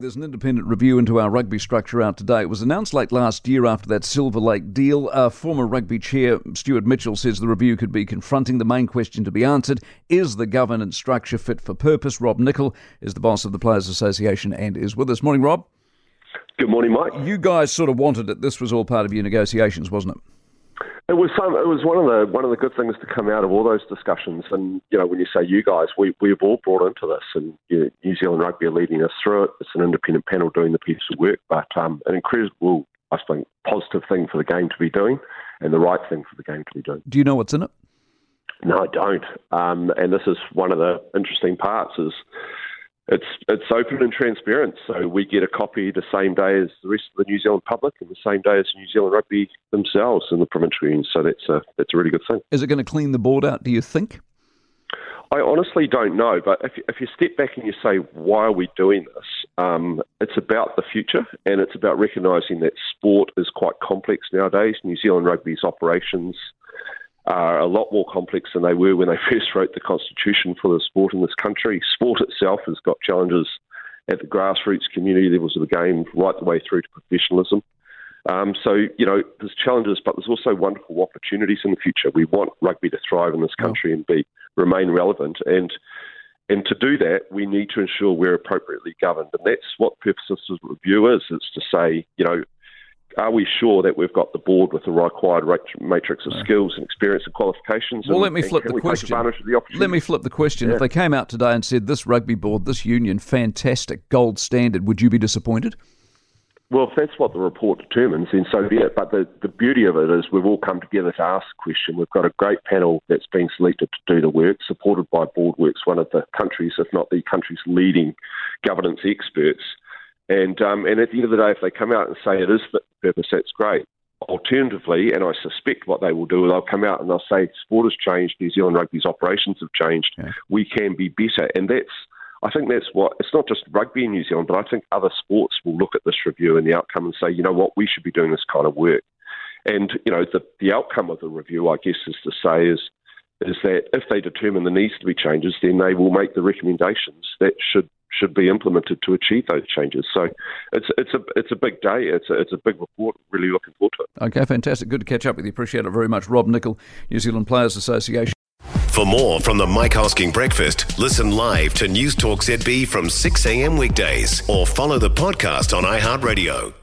There's an independent review into our rugby structure out today. It was announced late last year after that Silver Lake deal. Uh, former rugby chair Stewart Mitchell says the review could be confronting. The main question to be answered is the governance structure fit for purpose? Rob Nichol is the boss of the Players Association and is with us. Morning, Rob. Good morning, Mike. You guys sort of wanted it. This was all part of your negotiations, wasn't it? It was some. It was one of the one of the good things to come out of all those discussions. And you know, when you say you guys, we we've all brought into this, and you know, New Zealand Rugby are leading us through it. It's an independent panel doing the piece of work, but um, an incredible, I think, positive thing for the game to be doing, and the right thing for the game to be doing. Do you know what's in it? No, I don't. Um, and this is one of the interesting parts is it's it's open and transparent. So we get a copy the same day as the rest of the New Zealand public, and the same day as New Zealand Rugby themselves in the provincial union. So that's a that's a really good thing. Is it going to clean the board out? Do you think? I honestly don't know, but if if you step back and you say why are we doing this, um, it's about the future and it's about recognising that sport is quite complex nowadays. New Zealand Rugby's operations are a lot more complex than they were when they first wrote the constitution for the sport in this country. Sport itself has got challenges at the grassroots community levels of the game, right the way through to professionalism. Um, so, you know, there's challenges, but there's also wonderful opportunities in the future. We want rugby to thrive in this country and be remain relevant. And and to do that, we need to ensure we're appropriately governed. And that's what the purpose of this review is, is to say, you know, are we sure that we've got the board with the required matrix of skills and experience and qualifications? Well, and, let me flip the question. The let me flip the question. Yeah. If they came out today and said this rugby board, this union, fantastic, gold standard, would you be disappointed? Well, if that's what the report determines, then so be it. But the, the beauty of it is we've all come together to ask the question. We've got a great panel that's been selected to do the work, supported by BoardWorks, one of the country's, if not the country's leading governance experts. And um, and at the end of the day, if they come out and say it is purpose, that's great. Alternatively, and I suspect what they will do, they'll come out and they'll say sport has changed, New Zealand rugby's operations have changed, yeah. we can be better, and that's. I think that's what it's not just rugby in New Zealand, but I think other sports will look at this review and the outcome and say, you know what, we should be doing this kind of work. And you know, the the outcome of the review, I guess, is to say is is that if they determine there needs to be changes, then they will make the recommendations that should should be implemented to achieve those changes. So it's it's a it's a big day. It's a, it's a big report. Really looking forward to it. Okay, fantastic. Good to catch up with you. Appreciate it very much, Rob Nichol, New Zealand Players Association. For more from the Mike Hosking Breakfast, listen live to Newstalk ZB from 6 a.m. weekdays or follow the podcast on iHeartRadio.